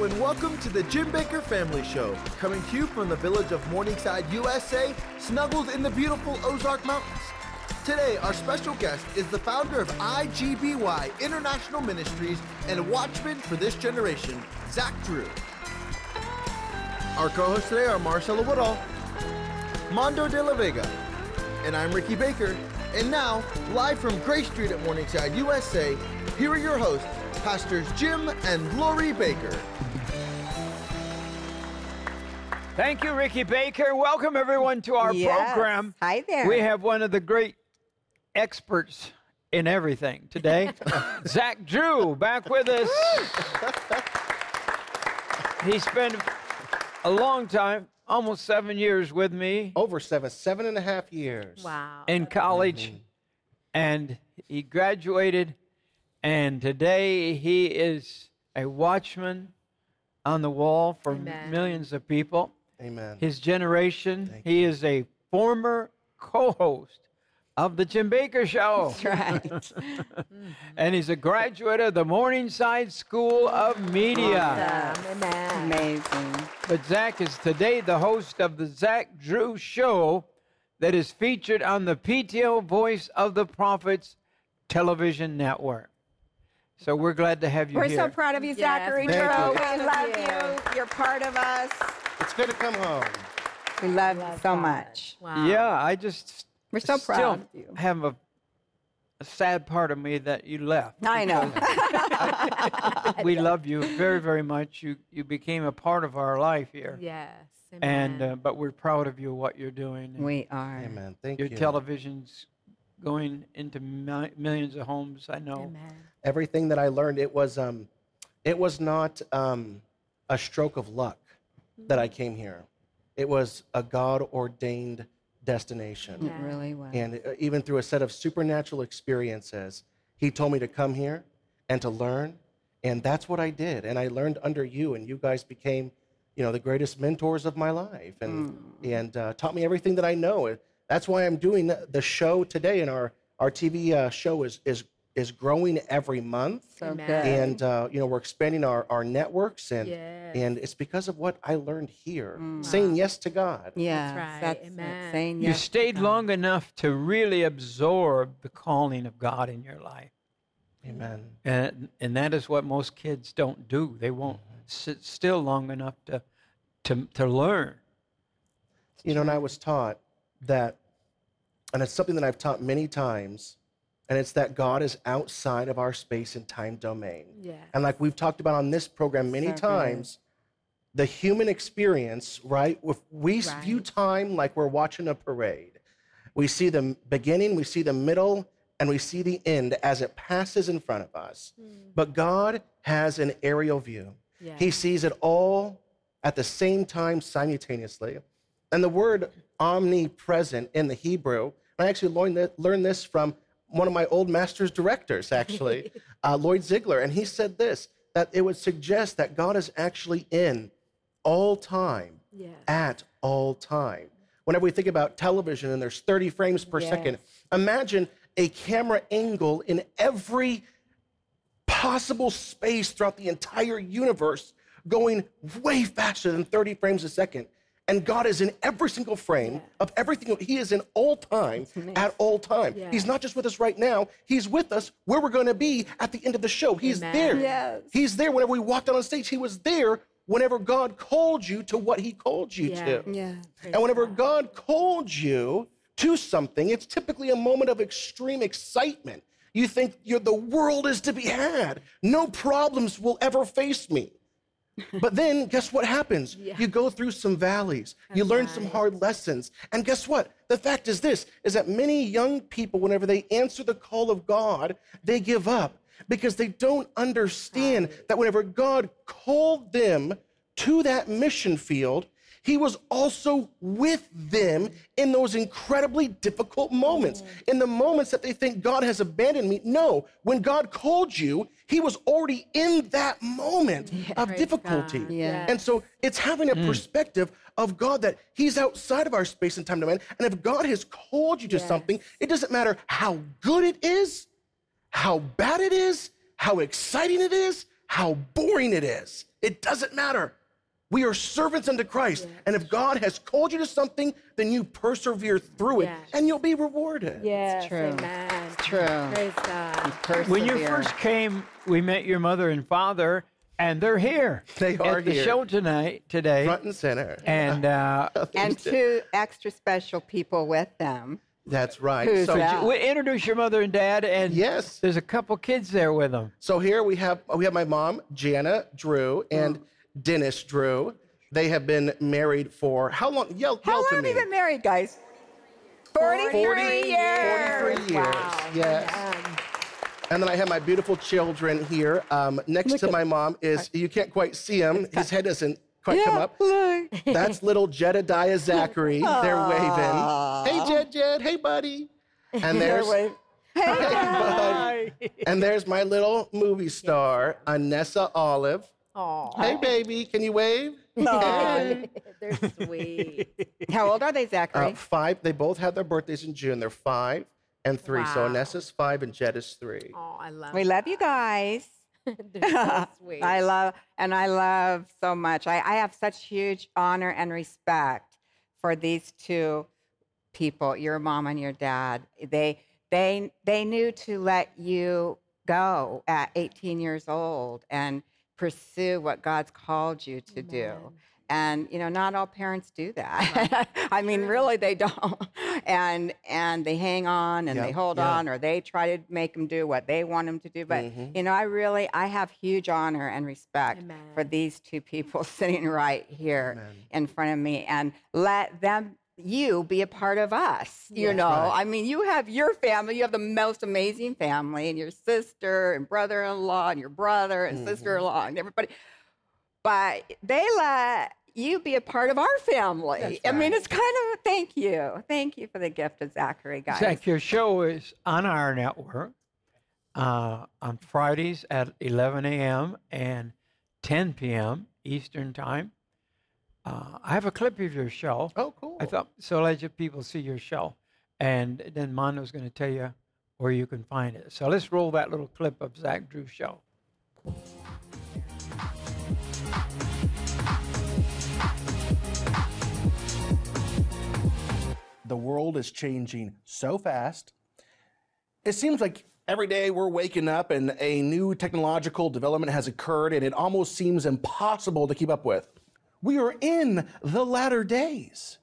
And welcome to the Jim Bakker Family Show, coming to you from the village of Morningside, USA, snuggled in the beautiful Ozark Mountains. Today, our special guest is the founder of IGBY International Ministries and watchman for this generation, Zach Drew. Our co-hosts today are Marcelo Woodall, Mondo de la Vega, and I'm Ricky Bakker. And now, live from Gray Street at Morningside, USA, here are your hosts, Pastors Jim and Lori Bakker. Thank you, Ricky Bakker. Welcome, everyone, to our Yes. program. Hi there. We have one of the great experts in everything today, Zach Drew, back with us. he spent a long time, almost seven years with me over seven, seven and a half years. Wow. in college, mm-hmm. and he graduated, and today he is a watchman on the wall for Amen. millions of people. Amen. his generation. Thank he is a former co-host of the Jim Bakker Show, That's right. and he's a graduate of the Morningside School of Media. Awesome. Amazing. But Zach is today the host of the Zach Drew Show, that is featured on the PTL Voice of the Prophets television network. So we're glad to have you We're here. so proud of you, Yes, Zachary thank Drew. We love you. you. You're part of us. It's good to come home. We love, you Love so that. much. Wow. Yeah, I just We're so still proud of you. have a, a sad part of me that you left. I know. we love you very, very much. You you became a part of our life here, Yes. and uh, but we're proud of you what you're doing. we are. Amen. Thank Your you. Your television's going into mi- millions of homes. I know. Amen. Everything that I learned, it was um, it was not um, a stroke of luck that I came here. It was a God ordained destination. It Yeah. really was. And uh, even through a set of supernatural experiences, He told me to come here and to learn. And that's what I did. And I learned under you, and you guys became, you know, the greatest mentors of my life and, and uh, taught me everything that I know. That's why I'm doing the, the show today. And our, our TV uh, show is, is, is growing every month. so Amen. And, uh, you know, we're expanding our, our networks. And, Yes. and it's because of what I learned here, saying yes to God. yeah, right. that's it. Amen. Saying You yes to stayed God. long enough to really absorb the calling of God in your life, Amen. and and that is what most kids don't do. They won't Mm-hmm. sit still long enough to to to learn. You know, and I was taught that, and it's something that I've taught many times, and it's that God is outside of our space and time domain. And like we've talked about on this program many good. times, the human experience, right? If we s- view time like we're watching a parade, we see the beginning, we see the middle, and we see the end as it passes in front of us. Hmm. But God has an aerial view. Yeah. He sees it all at the same time simultaneously. And the word omnipresent in the Hebrew, I actually learned this from one of my old master's directors, actually, uh, Lloyd Ziegler. And he said this that it would suggest that God is actually in all time, Yes. at all time. Whenever we think about television and there's 30 frames per second, imagine a camera angle in every possible space throughout the entire universe going way faster than 30 frames a second. And God is in every single frame of everything. He is in all time at all time. Yeah. He's not just with us right now, He's with us where we're going to be at the end of the show. He's Amen. there. Yes. He's there whenever we walked out on stage. He was there whenever God called you to what He called you Yeah. to. Yeah. Praise And whenever God. God called you to something, it's typically a moment of extreme excitement. You think you're, the world is to be had. No problems will ever face me. But then guess what happens? Yeah. You go through some valleys. you That's learn some hard lessons. And guess what? The fact is this is that many young people whenever they answer the call of God, they give up because they don't understand that whenever God called them to that mission field, he was also with them in those incredibly difficult moments. In the moments that they think God has abandoned me. No, when God called you, he was already in that moment of difficulty. Yeah. And so it's having a hmm. perspective of God that He's outside of our space and time domain. And if God has called you to Yes. something, it doesn't matter how good it is, how bad it is, how exciting it is, how boring boring it is. It doesn't matter. We are servants unto Christ. And if God has called you to something, then you persevere through it Yes. and you'll be rewarded. Yes, true. amen. It's true. Praise God. When you first came, we met your mother and father, and they're here. They are at the here. show tonight today. Front and center. And uh, and two extra special people with them. That's right. Who's so, that? we introduce your mother and dad, and Yes. there's a couple kids there with them. So here we have we have my mom, Jana Drew, and Dennis Drew. They have been married for how long? Yell, How yell long have me. you been married, guys? 43 40 years. 43 years. Yes. And then I have my beautiful children here. Um, next to my mom is you can't quite see him. His head doesn't quite come Yeah, up. look. That's little Jedediah Zachary. They're waving. Hey Jed Jed. Hey buddy. And there's wave. hey, bud. And there's my little movie star, Anessa Olive. Aw. Hey baby, can you wave? They're sweet. How old are they, Zachary? Uh, five. They both had their birthdays in June. They're five and three. So Wow. Anessa's five and Jed is three. Oh, I love we love you guys. They're so sweet. I love, and I love so much. I, I have such huge honor and respect for these two people, your mom and your dad. They, they, they knew to let you go at 18 years old and pursue what God's called you to do. And you know, not all parents do that. I mean, really, they don't. And and they hang on and they hold yeah. on, or they try to make them do what they want them to do. But Mhm. you know, I really, I have huge honor and respect for these two people sitting right here Amen. in front of me, and let them, you, be a part of us. You Yes. know, right. I mean, you have your family, you have the most amazing family, and your sister and brother-in-law, and your brother and Mhm. sister-in-law, and everybody. But they let you be a part of our family. That's I mean, it's kind of thank you, thank you for the gift of Zachary, guys. Zach, your show is on our network uh, on Fridays at 11 a.m. and 10 p.m. Eastern Time. Uh, I have a clip of your show. Oh, cool. I thought so. Let you people see your show, and then Mondo's going to tell you where you can find it. So let's roll that little clip of Zach Drew's show. the world is changing so fast. It seems like every day we're waking up and a new technological development has occurred, and it almost seems impossible to keep up with. We are in the latter days.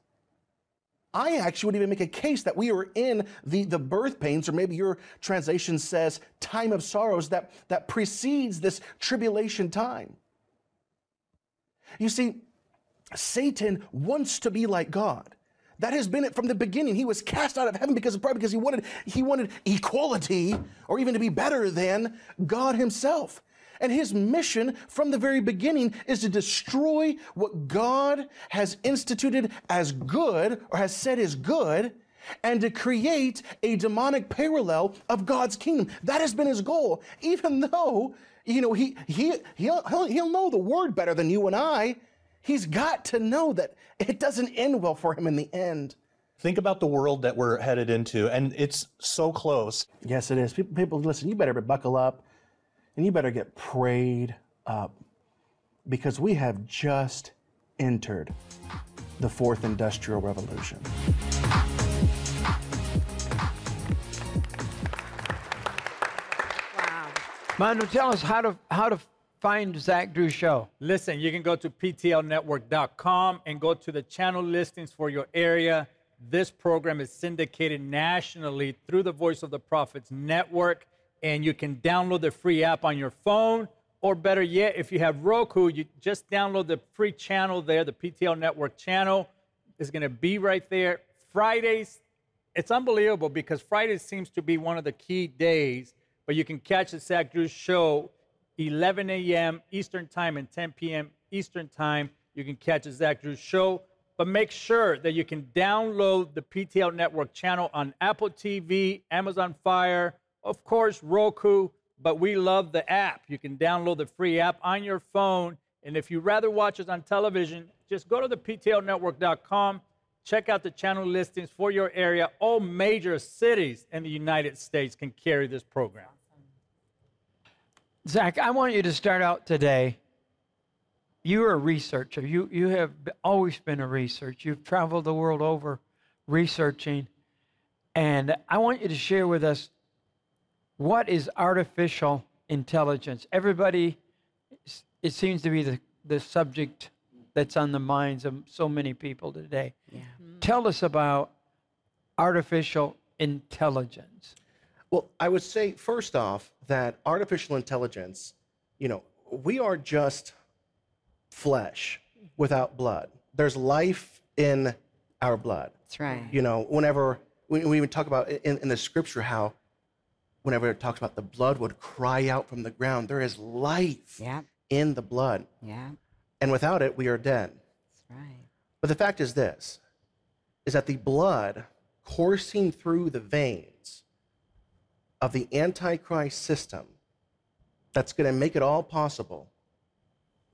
I actually would even make a case that we are in the, the birth pains, or maybe your translation says time of sorrows that, that precedes this tribulation time. You see, Satan wants to be like God. That has been it from the beginning. He was cast out of heaven because of pride, because he wanted he wanted equality or even to be better than God himself. And his mission from the very beginning is to destroy what God has instituted as good or has said is good and to create a demonic parallel of God's kingdom. That has been his goal, even though, you know, he, he, he'll, he'll, he'll know the word better than you and I. He's got to know that it doesn't end well for him in the end. Think about the world that we're headed into, and it's so close. Yes, it is. People, people listen, you better buckle up and you better get prayed up because we have just entered the fourth industrial revolution. Wow. Mondo, tell us how to how to find Zach Drew's show. Listen, you can go to ptlnetwork.com and go to the channel listings for your area. This program is syndicated nationally through the Voice of the Prophets network, and you can download the free app on your phone. Or better yet, if you have Roku, you just download the free channel there, the PTL Network channel. is going to be right there. Fridays, it's unbelievable because Fridays seems to be one of the key days, but you can catch the Zach Drew show 11 a.m. Eastern Time and 10 p.m. Eastern Time. You can catch the Zach Drew show, but make sure that you can download the PTL Network channel on Apple TV, Amazon Fire, of course, Roku, but we love the app. You can download the free app on your phone. And if you'd rather watch us on television, just go to the PTLnetwork.com, check out the channel listings for your area. All major cities in the United States can carry this program. Zach, I want you to start out today you're a researcher. You you have always been a researcher. You've traveled the world over researching, and I want you to share with us what is artificial intelligence. Everybody, it seems to be the the subject that's on the minds of so many people today. Yeah. Tell us about artificial intelligence. Well, I would say first off that artificial intelligence, you know, we are just flesh without blood. There's life in our blood. That's right. You know, whenever we, we even talk about in, in the scripture how whenever it talks about the blood would cry out from the ground, there is life Yeah. in the blood. Yeah. And without it, we are dead. That's right. But the fact is this is that the blood coursing through the veins of the antichrist system that's going to make it all possible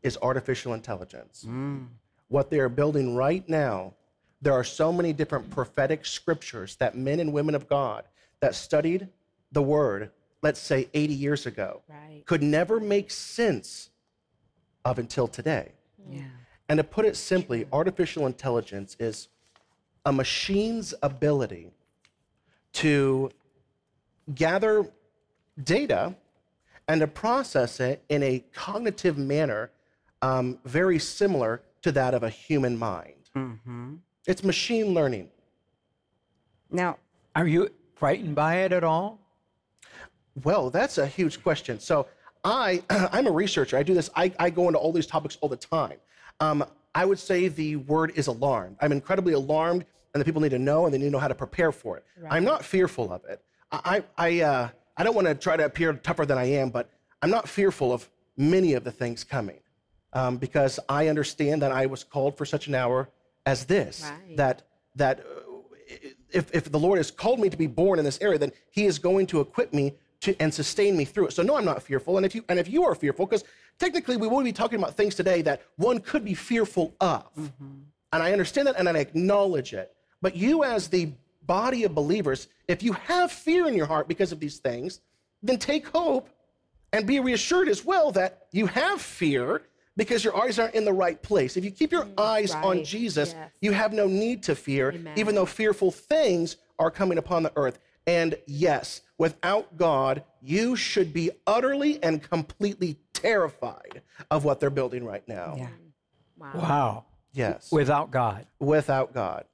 is artificial intelligence. Mm. What they are building right now, there are so many different prophetic scriptures that men and women of God that studied the word, let's say 80 years ago, Right. could never make sense of until today. Yeah. And to put it simply, artificial intelligence is a machine's ability to gather data and to process it in a cognitive manner um, very similar to that of a human mind. Mm-hmm. It's machine learning. Now, Are you frightened by it at all? Well, that's a huge question. So I, I'm a researcher. I do this. I, I go into all these topics all the time. Um, I would say the word is alarmed. I'm incredibly alarmed, and the people need to know, and they need to know how to prepare for it. I'm not fearful of it. I, I, uh, I don't want to try to appear tougher than I am, but I'm not fearful of many of the things coming um, because I understand that I was called for such an hour as this. Right. That that uh, if, if the Lord has called me to be born in this area, then He is going to equip me to and sustain me through it. So no, I'm not fearful. And if you and if you are fearful, because technically we will be talking about things today that one could be fearful of, mm-hmm. and I understand that and I acknowledge it. But you, as the body of believers, if you have fear in your heart because of these things, then take hope and be reassured as well that you have fear because your eyes aren't in the right place. If you keep your mm, eyes on. Jesus, Yes. you have no need to fear, Amen. even though fearful things are coming upon the earth. And yes, without God, you should be utterly and completely terrified of what they're building right now. yeah. Wow. Wow. Yes, Without God. without God.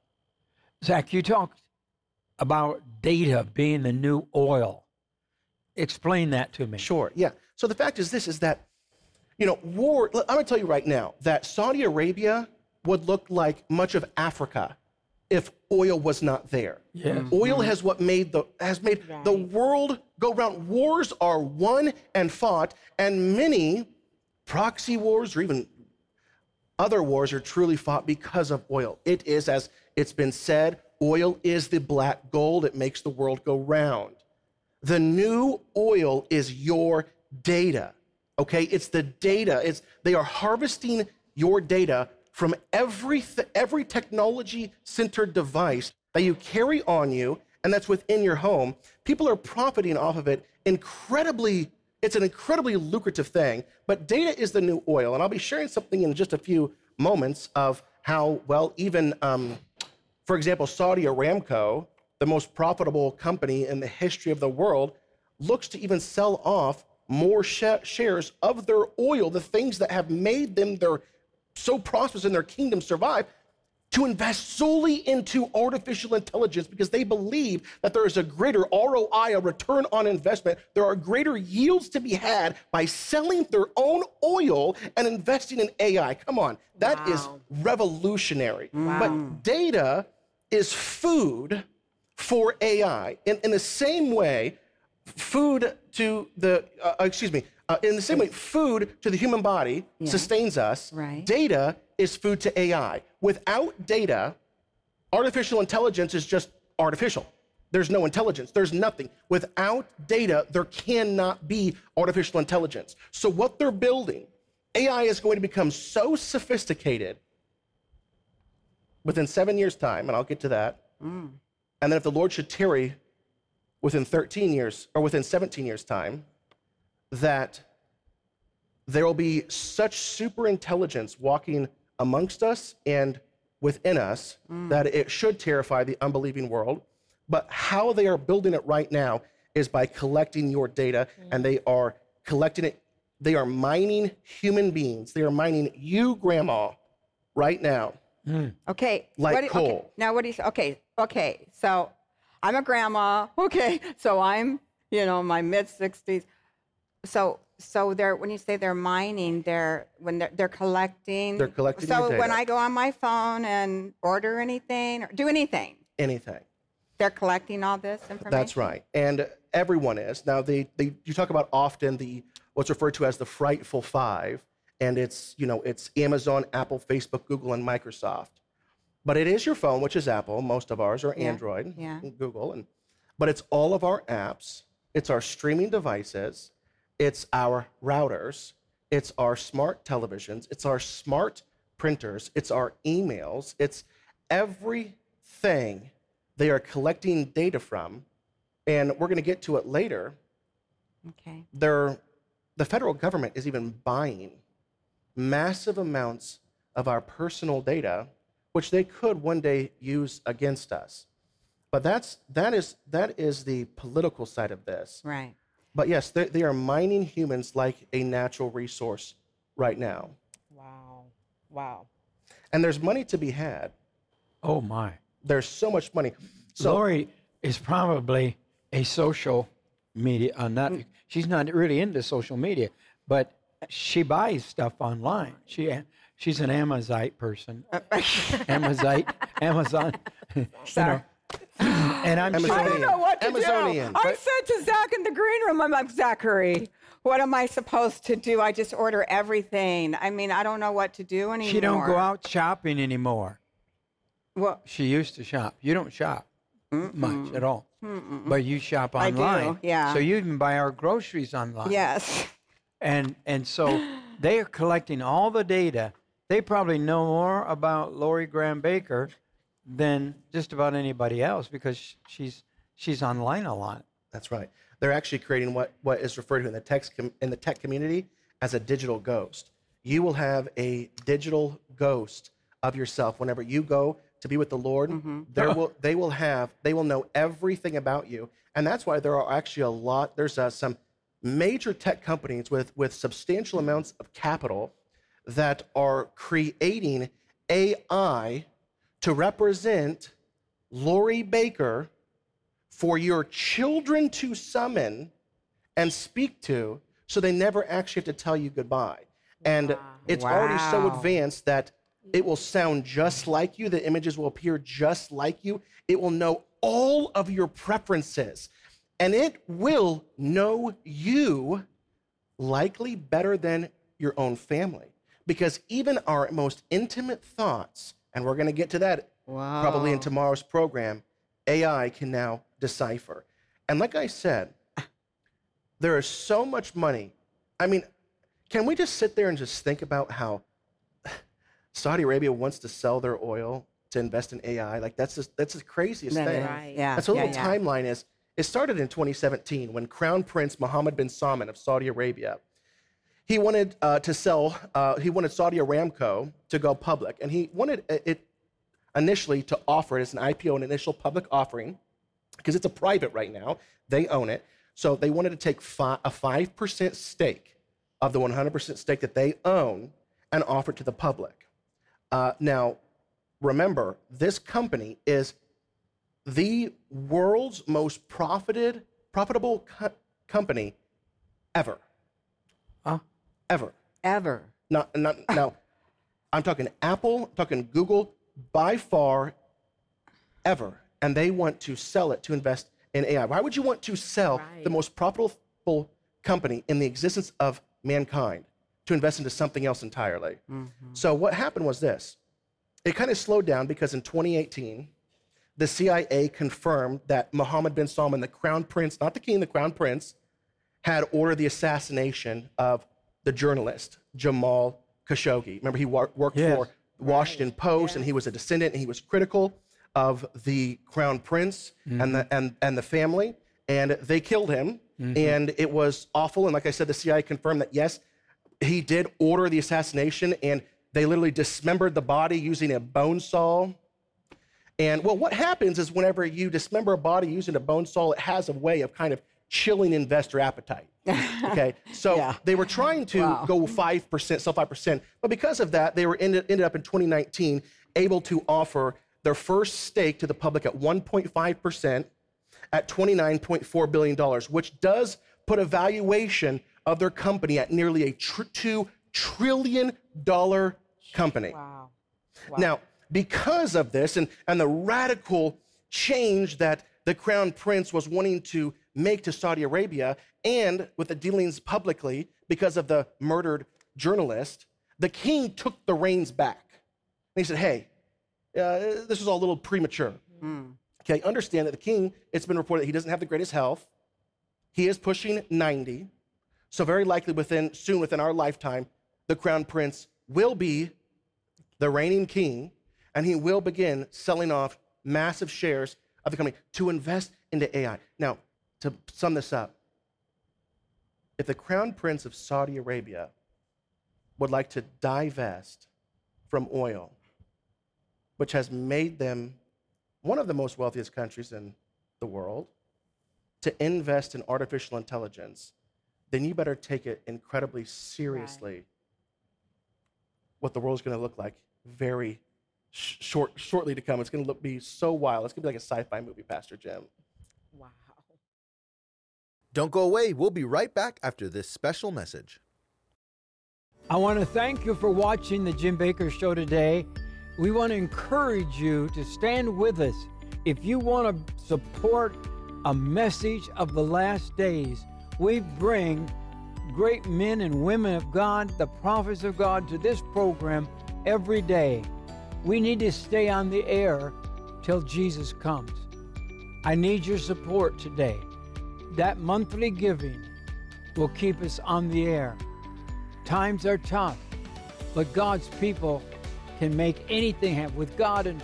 Zach, you talked about data being the new oil. Explain that to me. Sure, yeah. So the fact is this is that, you know, war, I'm going to tell you right now that Saudi Arabia would look like much of Africa if oil was not there. Yes. Mm-hmm. Oil has what made the has made the world go round. Wars are won and fought, and many proxy wars or even other wars are truly fought because of oil. It is, as it's been said, oil is the black gold. It makes the world go round. The new oil is your data. Okay? It's the data. It's they are harvesting your data from every th- every technology centered device that you carry on you and that's within your home. People are profiting off of it incredibly it's an incredibly lucrative thing, but data is the new oil. And I'll be sharing something in just a few moments of how, well, even, um, for example, Saudi Aramco, the most profitable company in the history of the world, looks to even sell off more sh- shares of their oil, the things that have made them their so prosperous in their kingdom survive, to invest solely into artificial intelligence because they believe that there is a greater ROI, a return on investment. There are greater yields to be had by selling their own oil and investing in AI. Come on, that is Wow. revolutionary. But data is food for AI. In, in the same way, food to the, uh, excuse me, uh, in the same way, food to the human body sustains us. Right. Data is food to AI. Without data, artificial intelligence is just artificial. There's no intelligence. There's nothing. Without data, there cannot be artificial intelligence. So, what they're building, AI is going to become so sophisticated within seven years' time, and I'll get to that. And then, if the Lord should tarry within 13 years or within 17 years' time, that there will be such super intelligence walking amongst us and within us mm. that it should terrify the unbelieving world. But how they are building it right now is by collecting your data, mm. and they are collecting it. They are mining human beings. They are mining you, grandma, right now. Mm. Okay. Like what do- okay, coal. Now, what do you say? Okay. Okay. So I'm a grandma. Okay. So I'm, you know, my mid 60s. So, so they're, when you say they're mining, they're, when they're, they're collecting. They're collecting So when. I go on my phone and order anything or do anything, Anything. they're collecting all this information? That's right. And everyone is. Now, they, they, you talk about often the, what's referred to as the frightful five, and it's, you know, it's Amazon, Apple, Facebook, Google, and Microsoft. But it is your phone, which is Apple. Most of ours are Yeah, Android, yeah. and Google. And, but it's all of our apps. It's our streaming devices. It's our routers. It's our smart televisions. It's our smart printers. It's our emails. It's everything they are collecting data from. And we're going to get to it later. Okay. They're, the federal government is even buying massive amounts of our personal data, which they could one day use against us. But that's, that, is, that is the political side of this. Right. But yes, they, they are mining humans like a natural resource right now. Wow. Wow. And there's money to be had. Oh my. There's so much money. So, Lori is probably a social media. Uh, not she's not really into social media, but she buys stuff online. She she's an Amazite person. Amazite, Amazon. you know. And I'm sure. I don't know what to Amazonian. do. I said to Zach in the green room, I'm like, Zachary, what am I supposed to do? I just order everything. I mean, I don't know what to do anymore. She don't go out shopping anymore. Well, She used to shop. You don't shop much at all, but you shop I do, online. yeah. So you even buy our groceries online. yes. and and so they are collecting all the data. They probably know more about Lori Graham Bakker than just about anybody else because she's she's online a lot. That's right. They're actually creating what, what is referred to in the tech com- in the tech community as a digital ghost. You will have a digital ghost of yourself whenever you go to be with the Lord. There will they will have they will know everything about you, and that's why there are actually a lot. There's uh, some major tech companies with with substantial amounts of capital that are creating AI to represent Lori Bakker for your children to summon and speak to so they never actually have to tell you goodbye. And it's already so advanced that it will sound just like you, the images will appear just like you, it will know all of your preferences, and it will know you likely better than your own family. Because even our most intimate thoughts, and we're going to get to that probably in tomorrow's program, AI can now decipher. And like I said, there is so much money. I mean, can we just sit there and just think about how Saudi Arabia wants to sell their oil to invest in AI? Like that's just, that's the craziest That thing. Right. Yeah. That's what yeah, the yeah. timeline is. It started in 2017 when Crown Prince Mohammed bin Salman of Saudi Arabia, he wanted uh, to sell, uh, he wanted Saudi Aramco to go public, and he wanted it- it initially to offer it as an IPO, an initial public offering, because it's a private right now. They own it. So they wanted to take fi- a 5% stake of the 100% stake that they own and offer it to the public. Uh, now, remember, this company is the world's most profited, profitable co- company ever. Huh? Ever. Ever. Not, not, now, I'm talking Apple, I'm talking Google, by far, ever. And they want to sell it to invest in AI. Why would you want to sell the most profitable company in the existence of mankind to invest into something else entirely? Mm-hmm. So, what happened was this it kind of slowed down because in 2018, the CIA confirmed that Mohammed bin Salman, the crown prince, not the king, the crown prince, had ordered the assassination of the journalist Jamal Khashoggi. Remember, he wor- worked Yes. for the Washington Post, and he was a descendant, and he was critical of the crown prince and mm-hmm. the and and the family, and they killed him, mm-hmm. and it was awful. And like I said, the CIA confirmed that yes, he did order the assassination, and they literally dismembered the body using a bone saw. And well, what happens is whenever you dismember a body using a bone saw, it has a way of kind of chilling investor appetite. Okay, so Yeah. they were trying to Wow. go five percent, sell five percent, but because of that, they were ended, ended up in 2019 able to offer their first stake to the public at 1.5 percent at 29.4 billion dollars, which does put a valuation of their company at nearly a tr- two trillion dollar company. Wow. Now, because of this and, and the radical change that the crown prince was wanting to make to Saudi Arabia, and with the dealings publicly because of the murdered journalist, the king took the reins back. And he said, Hey, uh, this was all a little premature. Okay, understand that the king, it's been reported that he doesn't have the greatest health. He is pushing 90. So, very likely within soon within our lifetime, the crown prince will be the reigning king, and he will begin selling off massive shares of the company to invest into AI. Now, to sum this up, if the crown prince of Saudi Arabia would like to divest from oil, which has made them one of the most wealthiest countries in the world, to invest in artificial intelligence, then you better take it incredibly seriously what the world's going to look like very sh- short, shortly to come. It's going to look, be so wild. It's going to be like a sci-fi movie, Pastor Jim. Wow. Don't go away. We'll be right back after this special message. I want to thank you for watching the Jim Bakker Show today. We want to encourage you to stand with us. If you want to support a message of the last days, we bring great men and women of God, the prophets of God, to this program every day. We need to stay on the air till Jesus comes. I need your support today. That monthly giving will keep us on the air. Times are tough, but God's people can make anything happen. With God in,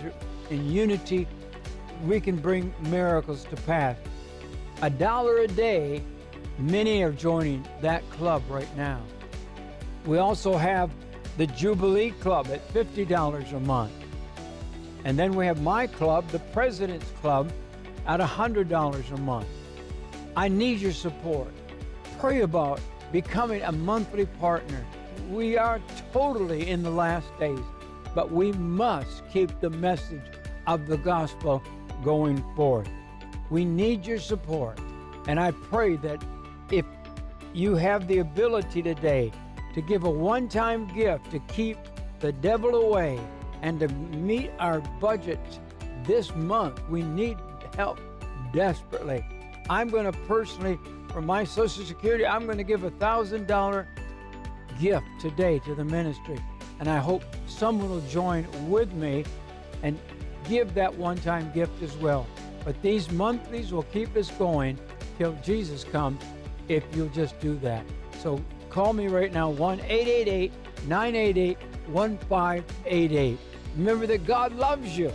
in unity, we can bring miracles to pass. A dollar a day, many are joining that club right now. We also have the Jubilee Club at $50 a month. And then we have my club, the President's Club, at $100 a month. I need your support. Pray about becoming a monthly partner. We are totally in the last days, but we must keep the message of the gospel going forth. We need your support. And I pray that if you have the ability today to give a one time gift to keep the devil away and to meet our budget this month, we need help desperately. I'm going to personally, for my Social Security, I'm going to give a thousand dollar gift today to the ministry. And I hope someone will join with me and give that one time gift as well. But these monthlies will keep us going till Jesus comes if you'll just do that. So call me right now 1 888 988 1588. Remember that God loves you.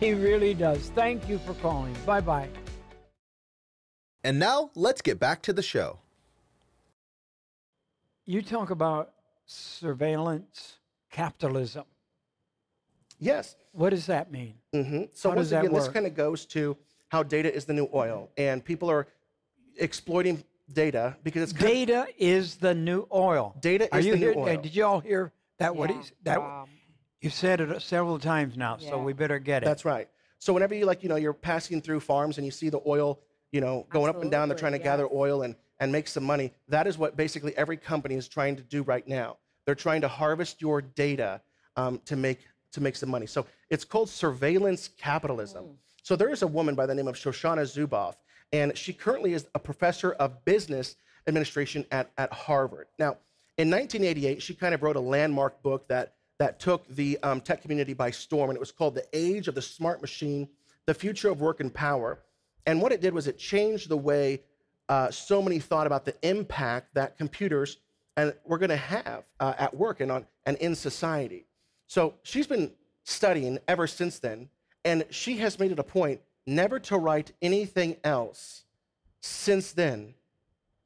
He really does. Thank you for calling. Bye bye. And now, let's get back to the show. You talk about surveillance capitalism. Yes. What does that mean? hmm So How once does that again, this kind of goes to how data is the new oil, and people are exploiting data because it's kind of- Data is the new oil. Data Are is you the new here- uh, oil. Did you all hear that? What Yeah. he's that? Wow. You said it several times now, so we better get it. That's right. So whenever you like, you know, you're passing through farms and you see the oil, you know, going up and down, they're trying to Absolutely, gather oil and and make some money. That is what basically every company is trying to do right now. They're trying to harvest your data um, to make to make some money. So it's called surveillance capitalism. So there is a woman by the name of Shoshana Zuboff, and she currently is a professor of business administration at, at Harvard. Now, in 1988, she kind of wrote a landmark book that that took the um, tech community by storm, and it was called "The Age of the Smart Machine: The Future of Work and Power." And what it did was it changed the way uh, so many thought about the impact that computers and we're going to have uh, at work and on and in society. So she's been studying ever since then, and she has made it a point never to write anything else since then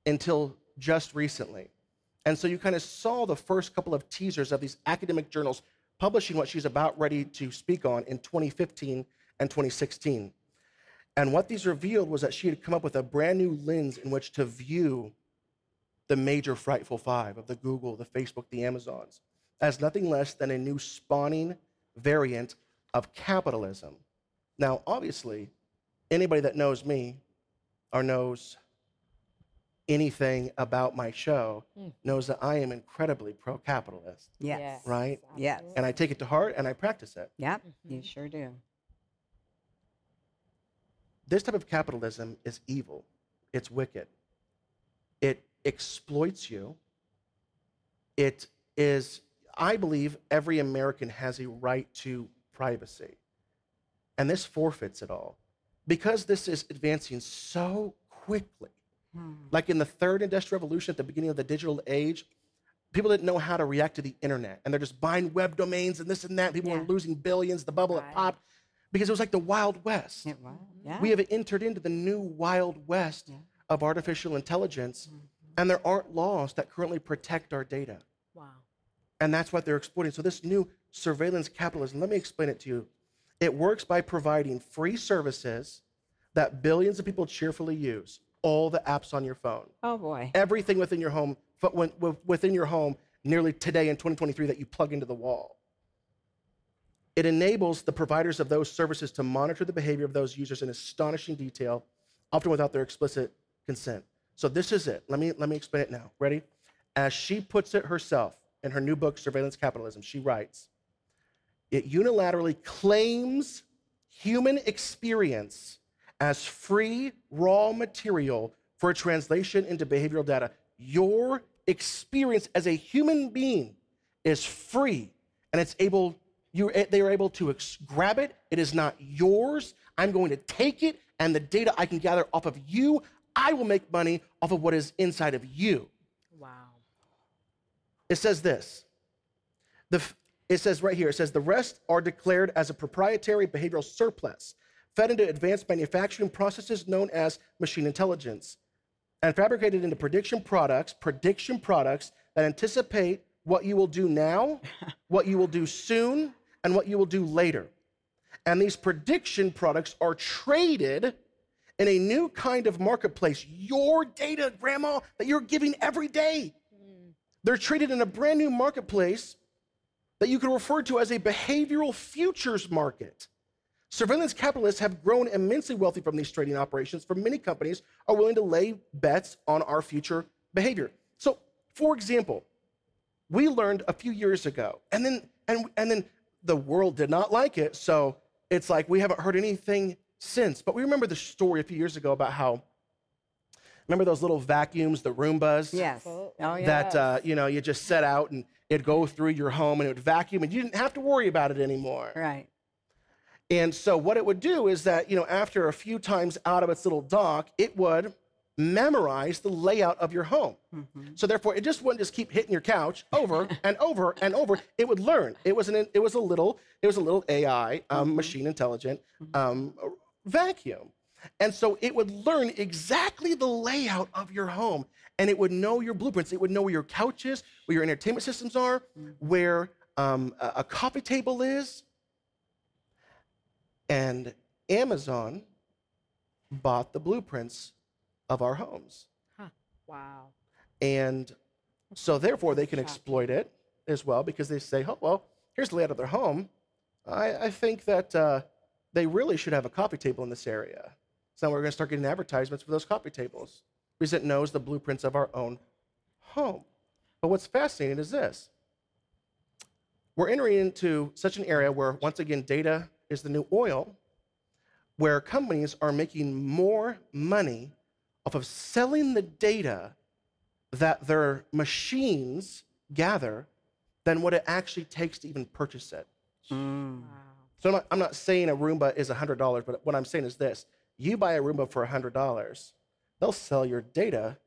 until just recently. And so you kind of saw the first couple of teasers of these academic journals publishing what she's about ready to speak on in 2015 and 2016. And what these revealed was that she had come up with a brand new lens in which to view the major frightful five of the Google, the Facebook, the Amazons as nothing less than a new spawning variant of capitalism. Now, obviously, anybody that knows me or knows anything about my show hmm. knows that I am incredibly pro capitalist, Yes. right? Yes. And I take it to heart and I practice it. Yep. Mm-hmm. You sure do. This type of capitalism is evil, it's wicked, it exploits you. It is, I believe, every American has a right to privacy. And this forfeits it all. Because this is advancing so quickly, hmm. like in the third industrial revolution at the beginning of the digital age, people didn't know how to react to the internet. And they're just buying web domains and this and that. People Yeah. were losing billions. The bubble had popped because it was like the Wild West. It was. Yeah. We have entered into the new Wild West of artificial intelligence, mm-hmm. and there aren't laws that currently protect our data. Wow. And that's what they're exploiting. So, this new surveillance capitalism, let me explain it to you. It works by providing free services that billions of people cheerfully use, all the apps on your phone, oh boy. everything within your home, but when- wi- within your home, nearly today in 2023 that you plug into the wall. It enables the providers of those services to monitor the behavior of those users in astonishing detail, often without their explicit consent. So this is it. Let me let me explain it now. Ready? As she puts it herself in her new book Surveillance Capitalism, she writes, it unilaterally claims human experience as free raw material for a translation into behavioral data. Your experience as a human being is free and it's able you eh, they are able to ex- grab it. It is not yours. I'm going to take it and the data i can gather off of you i will make money off of what is inside of you. Wow. it says this. The, it says right here it says the rest are declared as a proprietary behavioral surplus fed into advanced manufacturing processes known as machine intelligence and fabricated into prediction products prediction products that anticipate what you will do now what you will do soon and what you will do later and these prediction products are traded in a new kind of marketplace your data grandma that you're giving every day hmm. they're traded in a brand new marketplace that you can refer to as a behavioral futures market. Surveillance capitalists have grown immensely wealthy from these trading operations, for many companies are willing to lay bets on our future behavior. So, for example, we learned a few years ago, and then and, and then the world did not like it, so it's like we haven't heard anything since. But we remember the story a few years ago about how remember those little vacuums, the Roombas? Yes. Oh yeah. that uh, you know you just set out and it'd go through your home and it would vacuum and you didn't have to worry about it anymore. right. And so what it would do is that you know after a few times out of its little dock, it would memorize the layout of your home. So therefore, it just wouldn't just keep hitting your couch over and over and over. It would learn. It was an it was a little it was a little AI um, machine intelligent um, vacuum. And so it would learn exactly the layout of your home and it would know your blueprints. It would know where your couch is, where your entertainment systems are, where um, a coffee table is. And Amazon bought the blueprints of our homes. Wow. And so, therefore, they can exploit it as well because they say, oh, well, here's the layout of their home. I, I think that uh, they really should have a coffee table in this area. So now we're going to start getting advertisements for those coffee tables because it knows the blueprints of our own home. But what's fascinating is this we're entering into such an area where, once again, data is the new oil, where companies are making more money off of selling the data that their machines gather than what it actually takes to even purchase it. Mm. Wow. So I'm not, I'm not saying a Roomba is $100, but what I'm saying is this. You buy a Roomba for $100, they'll sell your data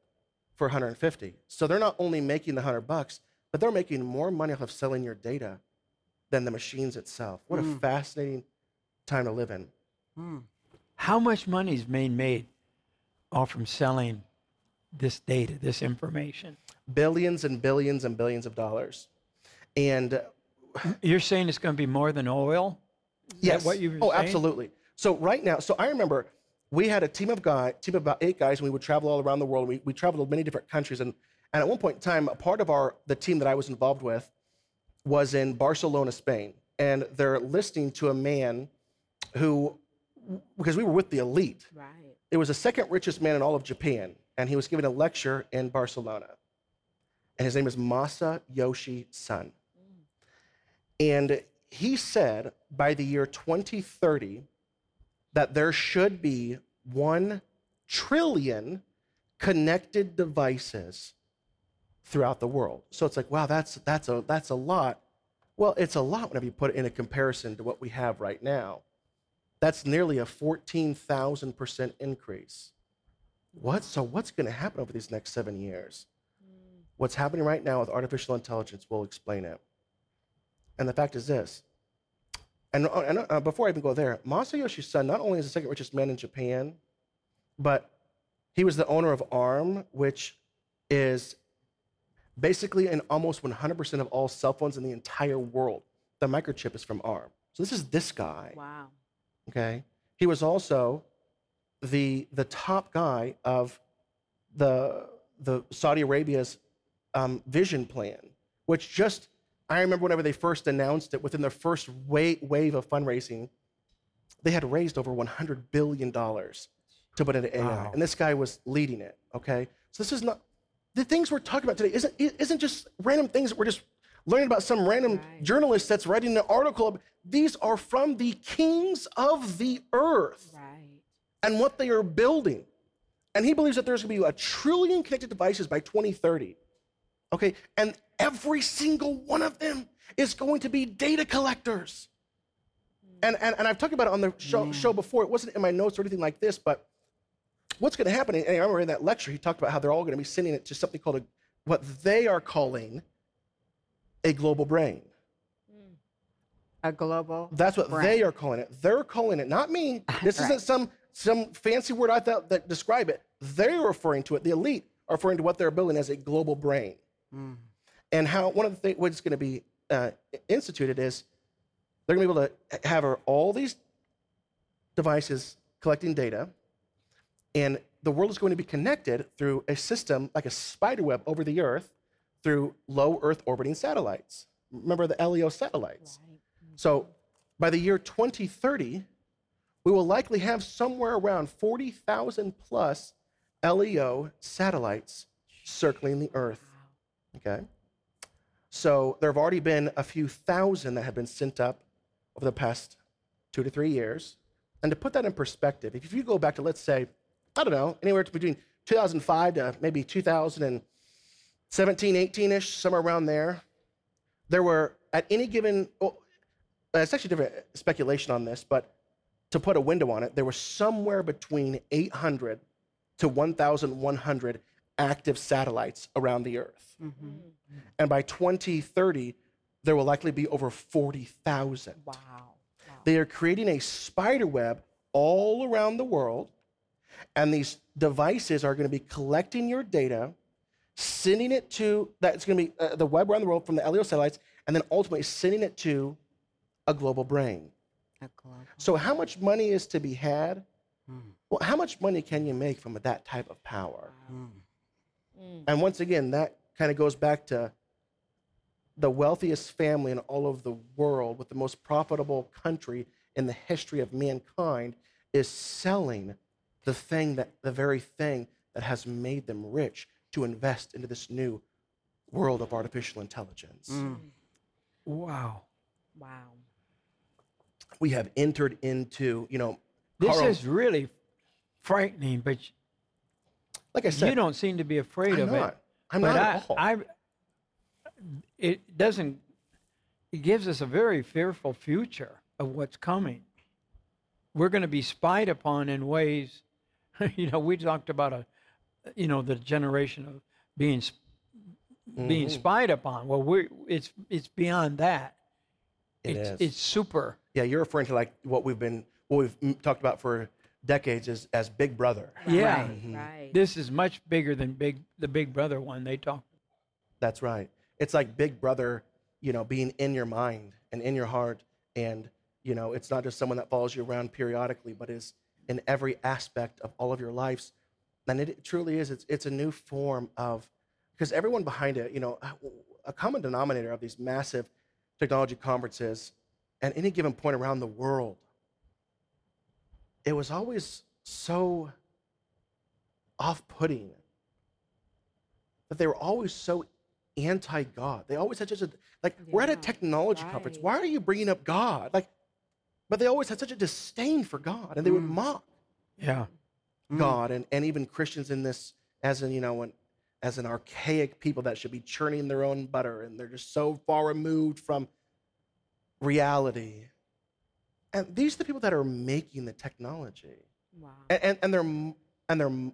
for 150. So they're not only making the 100 bucks, but they're making more money off of selling your data than the machines itself. What a fascinating time to live in. How much money is being made all from selling this data, this information? billions and billions and billions of dollars. And You're saying it's going to be more than oil? Is that yes, what you were oh, saying? absolutely. So right now, so I remember we had a team of guy, team of about eight guys, and we would travel all around the world. We, we traveled to many different countries, and, and at one point in time, a part of our the team that I was involved with was in Barcelona, Spain, and they're listening to a man who, because we were with the elite, Right. It was the second richest man in all of Japan, and he was giving a lecture in Barcelona. And his name is Masa Yoshi Sun. And he said by the year 2030 that there should be 1 trillion connected devices throughout the world. So it's like, wow, that's that's a that's a lot. Well, it's a lot whenever you put it in a comparison to what we have right now. That's nearly a 14,000% increase. What? So what's going to happen over these next 7 years? What's happening right now with artificial intelligence We'll explain it. And the fact is this. And, uh, and uh, before I even go there, Masayoshi Son not only is the second richest man in Japan, but he was the owner of ARM, which is basically in almost 100% of all cell phones in the entire world. The microchip is from ARM. So this is this guy. Wow. Okay. He was also the the top guy of the the Saudi Arabia's um, vision plan, which just I remember whenever they first announced it, within their first wave, wave of fundraising, they had raised over 100 billion dollars to put into AI, Wow. and this guy was leading it. Okay, so this is not the things we're talking about today. Isn't isn't just random things that we're just learning about some random Right. journalist that's writing an article. These are from the kings of the earth Right. and what they are building. And he believes that there's going to be a trillion connected devices by 2030. Okay, and every single one of them is going to be data collectors. Hmm. And, and, and I've talked about it on the show, show before. It wasn't in my notes or anything like this, but what's going to happen? And I remember in that lecture, he talked about how they're all going to be sending it to something called a, what they are calling a global brain. A global. That's what brain. they are calling it. They're calling it, not me. This Right. isn't some some fancy word I thought that describe it. They're referring to it. The elite are referring to what they're building as a global brain. And how one of the things what's going to be uh, instituted is they're going to be able to have all these devices collecting data, and the world is going to be connected through a system like a spider web over the Earth through low Earth orbiting satellites. Remember the LEO satellites? Mm-hmm. So by the year 2030, we will likely have somewhere around 40,000 plus LEO satellites circling the Earth. Okay? So there have already been a few thousand that have been sent up over the past two to three years. And to put that in perspective, if you go back to, let's say, I don't know, anywhere between 2005 to maybe 2017, 18 ish, somewhere around there, there were at any given, well, it's actually different speculation on this, but to put a window on it, there were somewhere between 800 to 1,100 active satellites around the Earth. Mm-hmm. And by 2030, there will likely be over 40,000. Wow. They are creating a spider web all around the world, and these devices are going to be collecting your data, sending it to that's going to be uh, the web around the world from the LEO satellites, and then ultimately sending it to a global brain. A global. So, how much money is to be had? Hmm. Well, how much money can you make from that type of power? Hmm. Hmm. And once again, that kind of goes back to the wealthiest family in all of the world with the most profitable country in the history of mankind is selling the thing that the very thing that has made them rich to invest into this new world of artificial intelligence. Mm. Wow. Wow. We have entered into, you know, This Carl- is really frightening, but like I said, you don't seem to be afraid I'm of not. it. I'm but not I, at all. I, it doesn't. It gives us a very fearful future of what's coming. We're going to be spied upon in ways. You know, we talked about a, you know, the generation of being being Mm-hmm. spied upon. Well, we it's it's beyond that. It it's is. it's super. Yeah, you're referring to like what we've been, what we've talked about for decades as, as Big Brother. Yeah. Right. Right. This is much bigger than big the Big Brother one they talked. That's right. It's like Big Brother, you know, being in your mind and in your heart. And, you know, it's not just someone that follows you around periodically, but is in every aspect of all of your lives. And it truly is. It's, it's a new form of, because everyone behind it, you know, a common denominator of these massive technology conferences at any given point around the world, it was always so off putting that they were always so anti God. They always had such a, like, we're at a Yeah, technology conference. Why are you bringing up God? Like, but they always had such a disdain for God and they would Mm. mock Yeah. Mm. God and, and even Christians in this as an, you know, an, as an archaic people that should be churning their own butter and they're just so far removed from reality. And these are the people that are making the technology. Wow. And, and, and they're and they're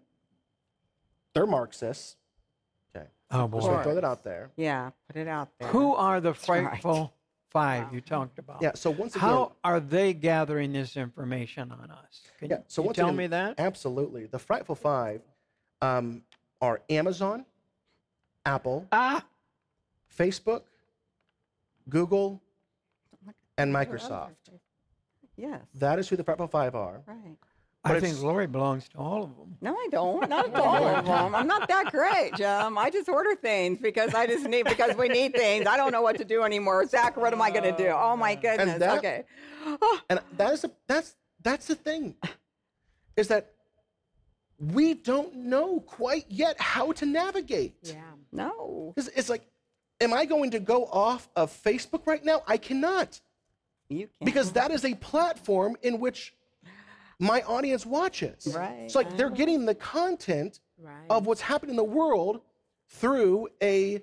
they're Marxists. Okay. Oh Just boy. gonna throw that out there. Yeah, put it out there. Who are the That's right. Frightful five Wow. you talked about? Yeah. So once again, How are they gathering this information on us? Can yeah. you- So you once tell again, me that? Absolutely. The Frightful Five um, are Amazon, Apple, Ah, Facebook, Google, and Microsoft. Yes. That is who the Frightful Five are. Right. But I think it's- glory belongs to all of them. No, I don't. Not to all of them. I'm not that great, Jim. I just order things because I just need because we need things. I don't know what to do anymore. Zach, what am I going to do? Oh my goodness. that- okay. And that is a, that's that's the thing, is that we don't know quite yet how to navigate. Yeah. No, It's, it's like, am I going to go off of Facebook right now? I cannot. you can't. because that is a platform in which my audience watches. Right. So like they're getting the content Right. of what's happening in the world through a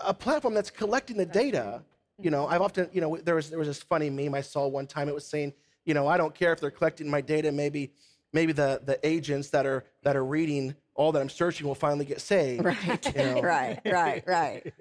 a platform that's collecting the data. You know, I've often, you know, there was there was this funny meme I saw one time. It was saying, you know, I don't care if they're collecting my data. Maybe maybe the the agents that are that are reading all that I'm searching will finally get saved. right, you know. right, right, right.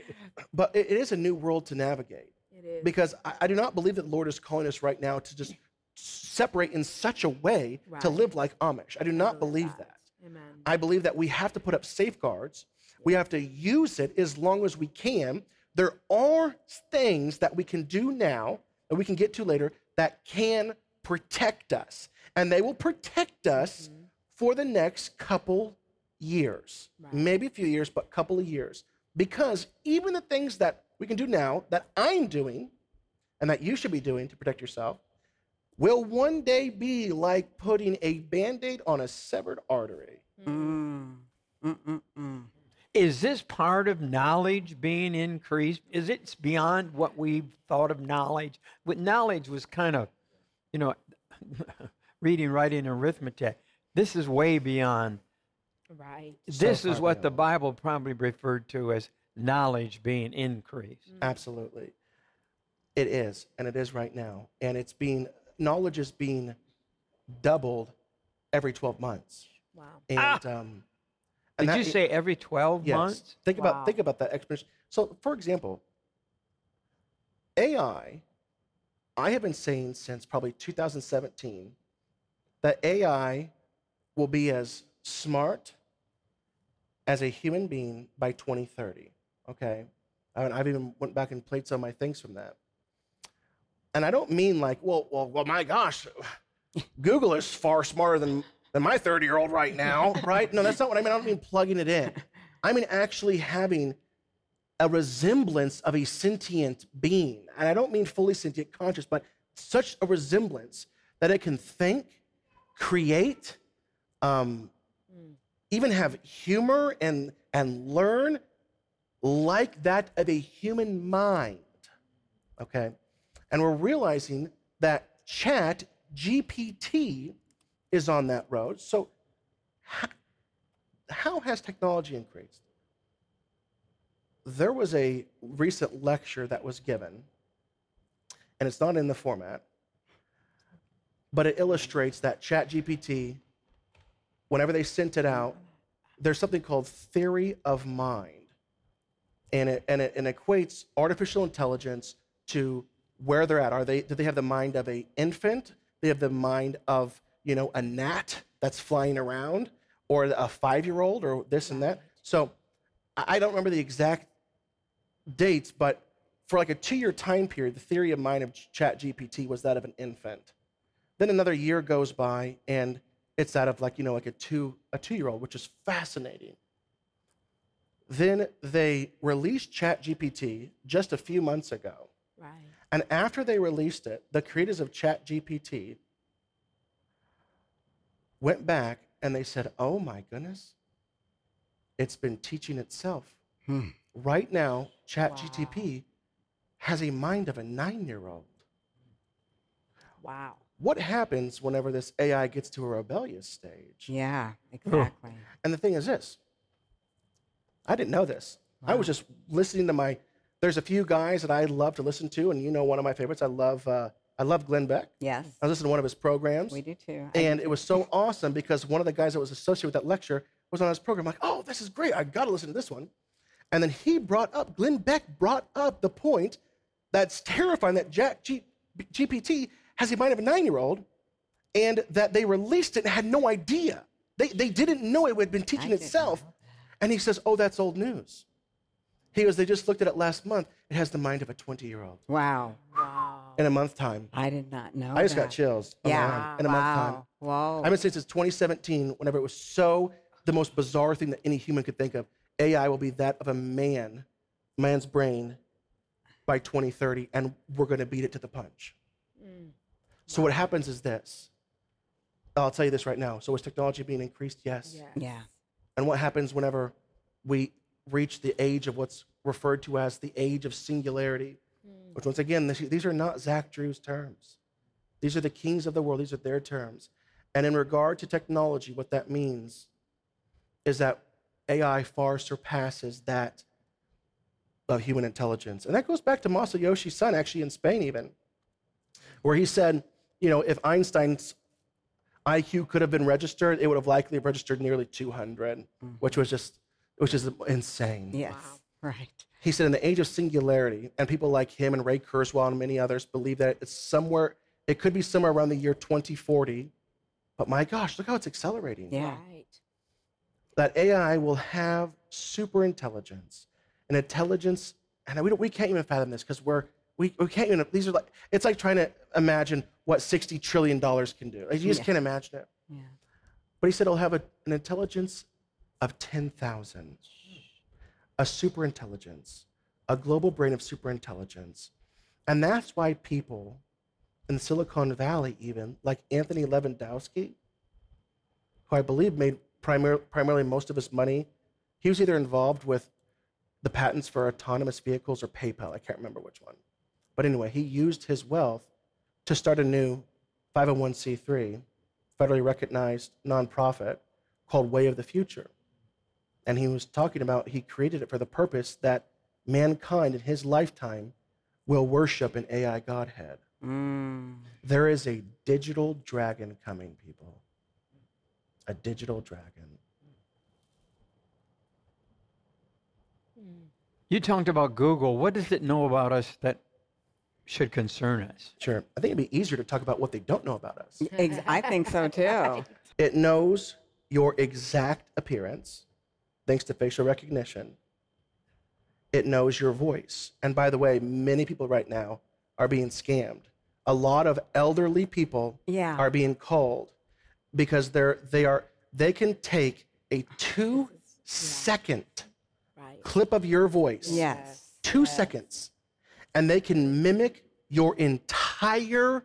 But it- it is a new world to navigate It is. because I, I do not believe that the Lord is calling us right now to just separate in such a way to live like Amish. I do not believe that. Amen. I believe that we have to put up safeguards. We have to use it as long as we can. There are things that we can do now that we can get to later that can protect us. And they will protect us mm-hmm. for the next couple years. Right. Maybe a few years, but couple of years. Because even the things that we can do now that I'm doing and that you should be doing to protect yourself will one day be like putting a band-aid on a severed artery. Mm. Mm-mm-mm. Is this part of knowledge being increased? Is it beyond what we've thought of knowledge? But knowledge was kind of, you know, reading, writing, arithmetic. This is way beyond. Right. this is far what the. Bible probably referred to as knowledge being increased. Mm. Absolutely. It is, and it is right now. And it's being knowledge is being doubled every 12 months. Wow. And um Did that- you say every 12 yes. months? Think Wow. about think about that exponential. So for example, AI, I have been saying since probably 2017 that AI will be as smart as a human being by 2030. Okay, I I've even went back and played some of my things from that. And I don't mean like, well, well, well, my gosh, Google is far smarter than than my 30 year old right now, right? No, that's not what I mean. I don't mean plugging it in. I mean actually having a resemblance of a sentient being. And I don't mean fully sentient conscious, but such a resemblance that it can think, create, um, even have humor and, and learn like that of a human mind. Okay? And we're realizing that chat GPT is on that road. So, how, has technology increased? There was a recent lecture that was given, and it's not in the format, but it illustrates that ChatGPT, whenever they sent it out, there's something called theory of mind. And it, and it and equates artificial intelligence to where they're at. Are they do they have the mind of a infant? They have the mind of, you know, a gnat that's flying around, or a five-year-old, or this and that. So I don't remember the exact dates, but for like a two-year time period, the theory of mind of Chat GPT was that of an infant. Then another year goes by, and it's that of like you know like a two a two-year-old, which is fascinating. Then they released Chat GPT just a few months ago, Right. and after they released it, the creators of ChatGPT went back and they said, "Oh my goodness, it's been teaching itself." Hmm. Right now, ChatGPT has a mind of a nine-year-old. Wow. What happens whenever this AI gets to a rebellious stage? Yeah, exactly. And the thing is this I didn't know this. I was just listening to my, there's a few guys that I love to listen to, and you know one of my favorites. I love, uh, I love Glenn Beck. Yes, I listened to one of his programs. we do too. I And it was so awesome because one of the guys that was associated with that lecture was on his program. I'm like, oh, this is great. I got to listen to this one. And then he brought up, Glenn Beck brought up the point that's terrifying that Jack G- GPT has a mind of a nine year old and that they released it and had no idea. They, they didn't know it had been teaching itself. And he says, oh, that's old news. He goes, they just looked at it last month. It has the mind of a 20 year old Wow, Wow. in a month time. I did not know. I just got chills. Yeah, my arm in a month time. wow. Whoa. I've been saying since 2017, whenever it was so the most bizarre thing that any human could think of, AI will be that of a man, man's brain by 2030, and we're going to beat it to the punch. Mm. So what happens is this. I'll tell you this right now. So is technology being increased? Yes. Yeah. yeah. And what happens whenever we reach the age of what's referred to as the age of singularity? Hmm. Which, once again, this, these are not Zach Drew's terms. These are the kings of the world, these are their terms. And in regard to technology, what that means is that AI far surpasses that of human intelligence. And that goes back to Masayoshi Son, actually, in Spain, even, where he said, you know, if Einstein's IQ could have been registered, it would have likely registered nearly 200, which mm-hmm. was just, which is insane. Yes. Right. He said, in the age of singularity, and people like him and Ray Kurzweil and many others believe that it's somewhere, it could be somewhere around the year 2040. But my gosh, look how it's accelerating. Yeah. Right. That AI will have super intelligence, and intelligence, and we, don't, we can't even fathom this because we're, we, we can't even, these are like, it's like trying to imagine what $60 trillion can do. Like, you just Yeah. can't imagine it. Yeah. But he said it'll have a, an intelligence of 10,000, a superintelligence, a global brain of superintelligence. And that's why people in Silicon Valley, even like Anthony Levandowski, who I believe made primar- primarily most of his money, he was either involved with the patents for autonomous vehicles or PayPal. I can't remember which one. But anyway, he used his wealth to start a new 501c3 federally recognized nonprofit called Way of the Future. And he was talking about he created it for the purpose that mankind in his lifetime will worship an AI Godhead. Mm. There is a digital dragon coming, people. A digital dragon. You talked about Google. What does it know about us that should concern us? Sure. I think it'd be easier to talk about what they don't know about us. I think so too. It knows your exact appearance, thanks to facial recognition. It knows your voice. And by the way, many people right now are being scammed. A lot of elderly people Yeah. are being called because they're they are they can take a two second Right. clip of your voice Yes. two seconds and they can mimic your entire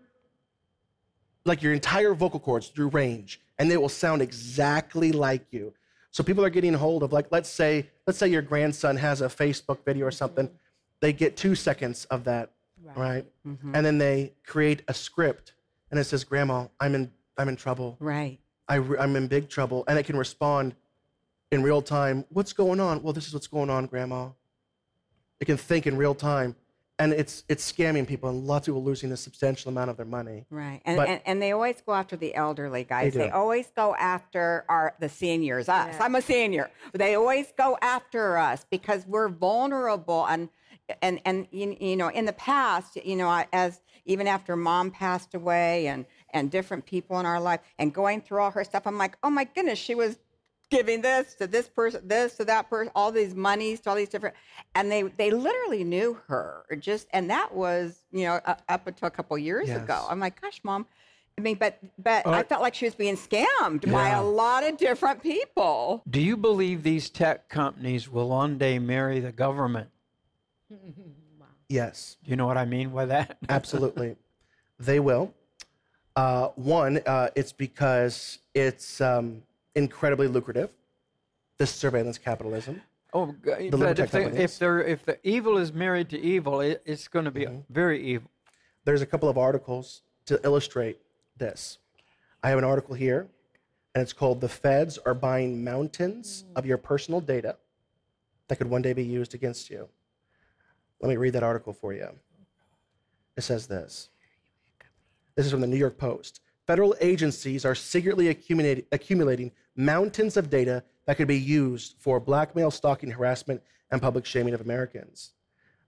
like your entire vocal cords through range and they will sound exactly like you so people are getting hold of like let's say let's say your grandson has a facebook video or something. They get two seconds of that right, mm-hmm. and then they create a script and it says grandma i'm in i'm in trouble. Right. I, am in big trouble. And it can respond in real time what's going on? Well this is what's going on grandma. It can think in real time and it's it's scamming people and lots of people losing a substantial amount of their money Right. And, and and they always go after the elderly guys. They They, always go after our the seniors, us. Yeah. I'm a senior. They always go after us because we're vulnerable and and and you, you know in the past, you know, as even after mom passed away and and different people in our life and going through all her stuff, I'm like, "Oh my goodness, she was giving this to this person, this to that person, all these monies to all these different, and they they literally knew her just, and that was you know uh, up until a couple years ago. I'm like, gosh, mom. I mean, but but Uh, I felt like she was being scammed by a lot of different people. Do you believe these tech companies will one day marry the government? Yes. Do you know what I mean by that? Absolutely. they will. Uh, one, uh, it's because it's um, incredibly lucrative, this surveillance capitalism. Oh, The but if, they, if they're if the evil is married to evil, it, it's going to be Mm-hmm. very evil. There's a couple of articles to illustrate this. I have an article here, and it's called The Feds Are Buying Mountains of Your Personal Data That Could One Day Be Used Against You. Let me read that article for you. It says this. This is from the New York Post. Federal agencies are secretly accumulating, mountains of data that could be used for blackmail, stalking, harassment, and public shaming of Americans.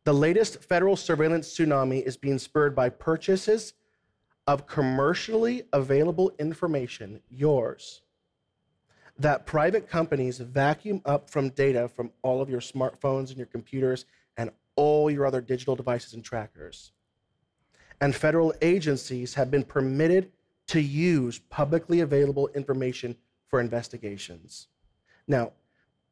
The latest federal surveillance tsunami is being spurred by purchases of commercially available information, yours, that private companies vacuum up from data from all of your smartphones and your computers and all your other digital devices and trackers. And federal agencies have been permitted to use publicly available information for investigations. Now,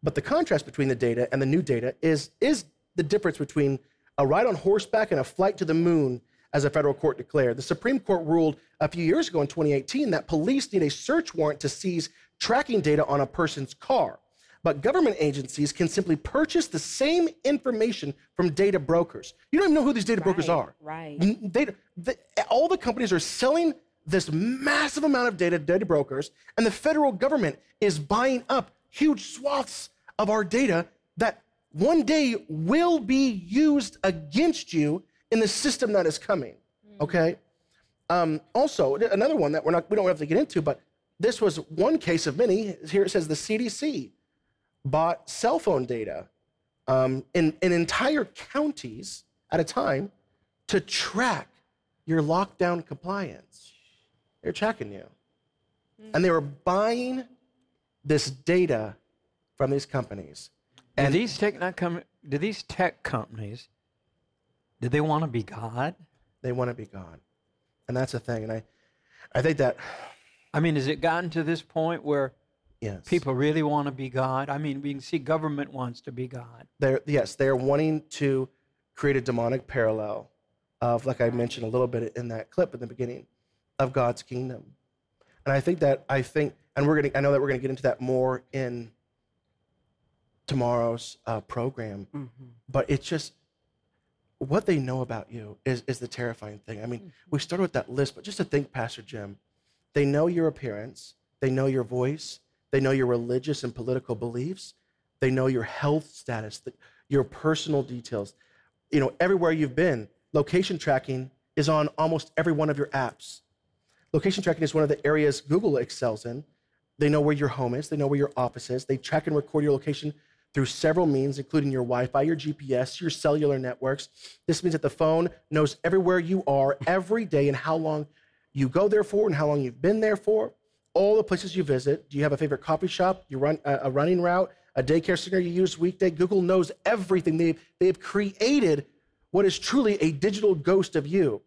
but the contrast between the data and the new data is, is the difference between a ride on horseback and a flight to the moon, as a federal court declared. The Supreme Court ruled a few years ago in 2018 that police need a search warrant to seize tracking data on a person's car. But government agencies can simply purchase the same information from data brokers. You don't even know who these data brokers are. right. They, they, all the companies are selling this massive amount of data to data brokers, and the federal government is buying up huge swaths of our data that one day will be used against you in the system that is coming. Okay. Um, also, another one that we're not we don't have to get into, but this was one case of many. Here it says the CDC bought cell phone data um, in, in entire counties at a time to track your lockdown compliance. They're tracking you. Mm. And they were buying this data from these companies. do these tech not come? Do these tech companies? Do they want to be God? They want to be God. And that's the thing. And I, I think that, I mean, has it gotten to this point where yes. people really want to be God? I mean, we can see government wants to be God. they're yes they're wanting to create a demonic parallel of like i mentioned a little bit in that clip in the beginning of god's kingdom. And i think that i think and we're gonna i know that we're gonna get into that more in tomorrow's uh, program. But it's just what they know about you is, is the terrifying thing. I mean we started with that list but just to think pastor jim they know your appearance they know your voice they know your religious and political beliefs they know your health status, th- your personal details. You know, everywhere you've been, location tracking is on almost every one of your apps. Location tracking is one of the areas Google excels in. They know where your home is, they know where your office is. They track and record your location through several means, including your Wi Fi, your GPS, your cellular networks. This means that the phone knows everywhere you are every day and how long you go there for and how long you've been there for, all the places you visit. Do you have a favorite coffee shop? You run a, a running route, a daycare center you use weekday? Google knows everything. They've, they've created what is truly a digital ghost of you.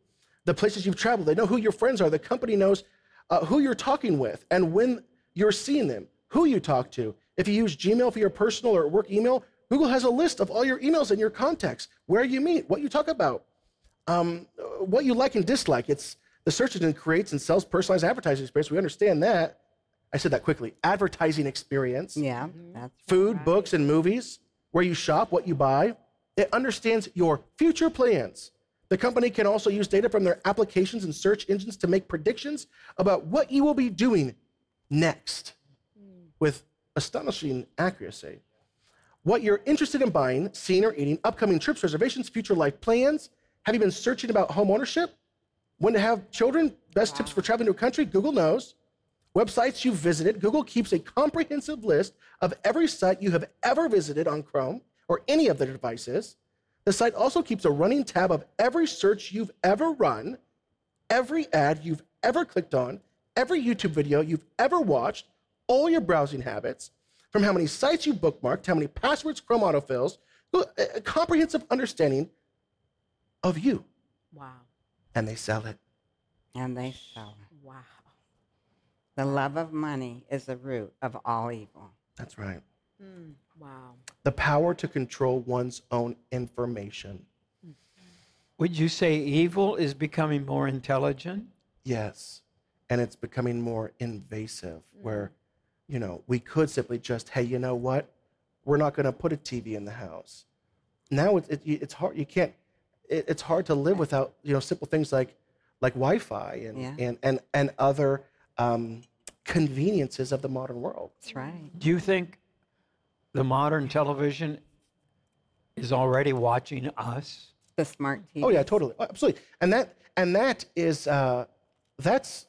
The places you've traveled, they know who your friends are. The company knows uh, who you're talking with and when you're seeing them, who you talk to. If you use Gmail for your personal or work email, Google has a list of all your emails and your contacts, where you meet, what you talk about, um, what you like and dislike. It's the search engine creates and sells personalized advertising experience. We understand that. I said that quickly. Advertising experience, Yeah, that's food, books, and movies, where you shop, what you buy. It understands your future plans. The company can also use data from their applications and search engines to make predictions about what you will be doing next with astonishing accuracy. What you're interested in buying, seeing, or eating, upcoming trips, reservations, future life plans. Have you been searching about home ownership? When to have children? Best tips for traveling to a country? Google knows. Websites you've visited, Google keeps a comprehensive list of every site you have ever visited on Chrome or any of their devices. The site also keeps a running tab of every search you've ever run, every ad you've ever clicked on, every YouTube video you've ever watched, all your browsing habits. from how many sites you bookmarked, how many passwords Chrome autofills, a a comprehensive understanding of you. Wow. And they sell it. And they sell. it. Wow. The love of money is the root of all evil. That's right. Mm, wow. The power to control one's own information. Would you say evil is becoming more intelligent? Yes. And it's becoming more invasive, where, you know, we could simply just, hey, you know what? We're not going to put a TV in the house. Now it's, it, it's hard. You can't, it, it's hard to live without, you know, simple things like, like Wi Fi and, Yeah. and, and, and other um, conveniences of the modern world. That's right. Do you think the modern television is already watching us? The smart TV. Oh yeah, totally, Oh, absolutely. And that and that is uh, that's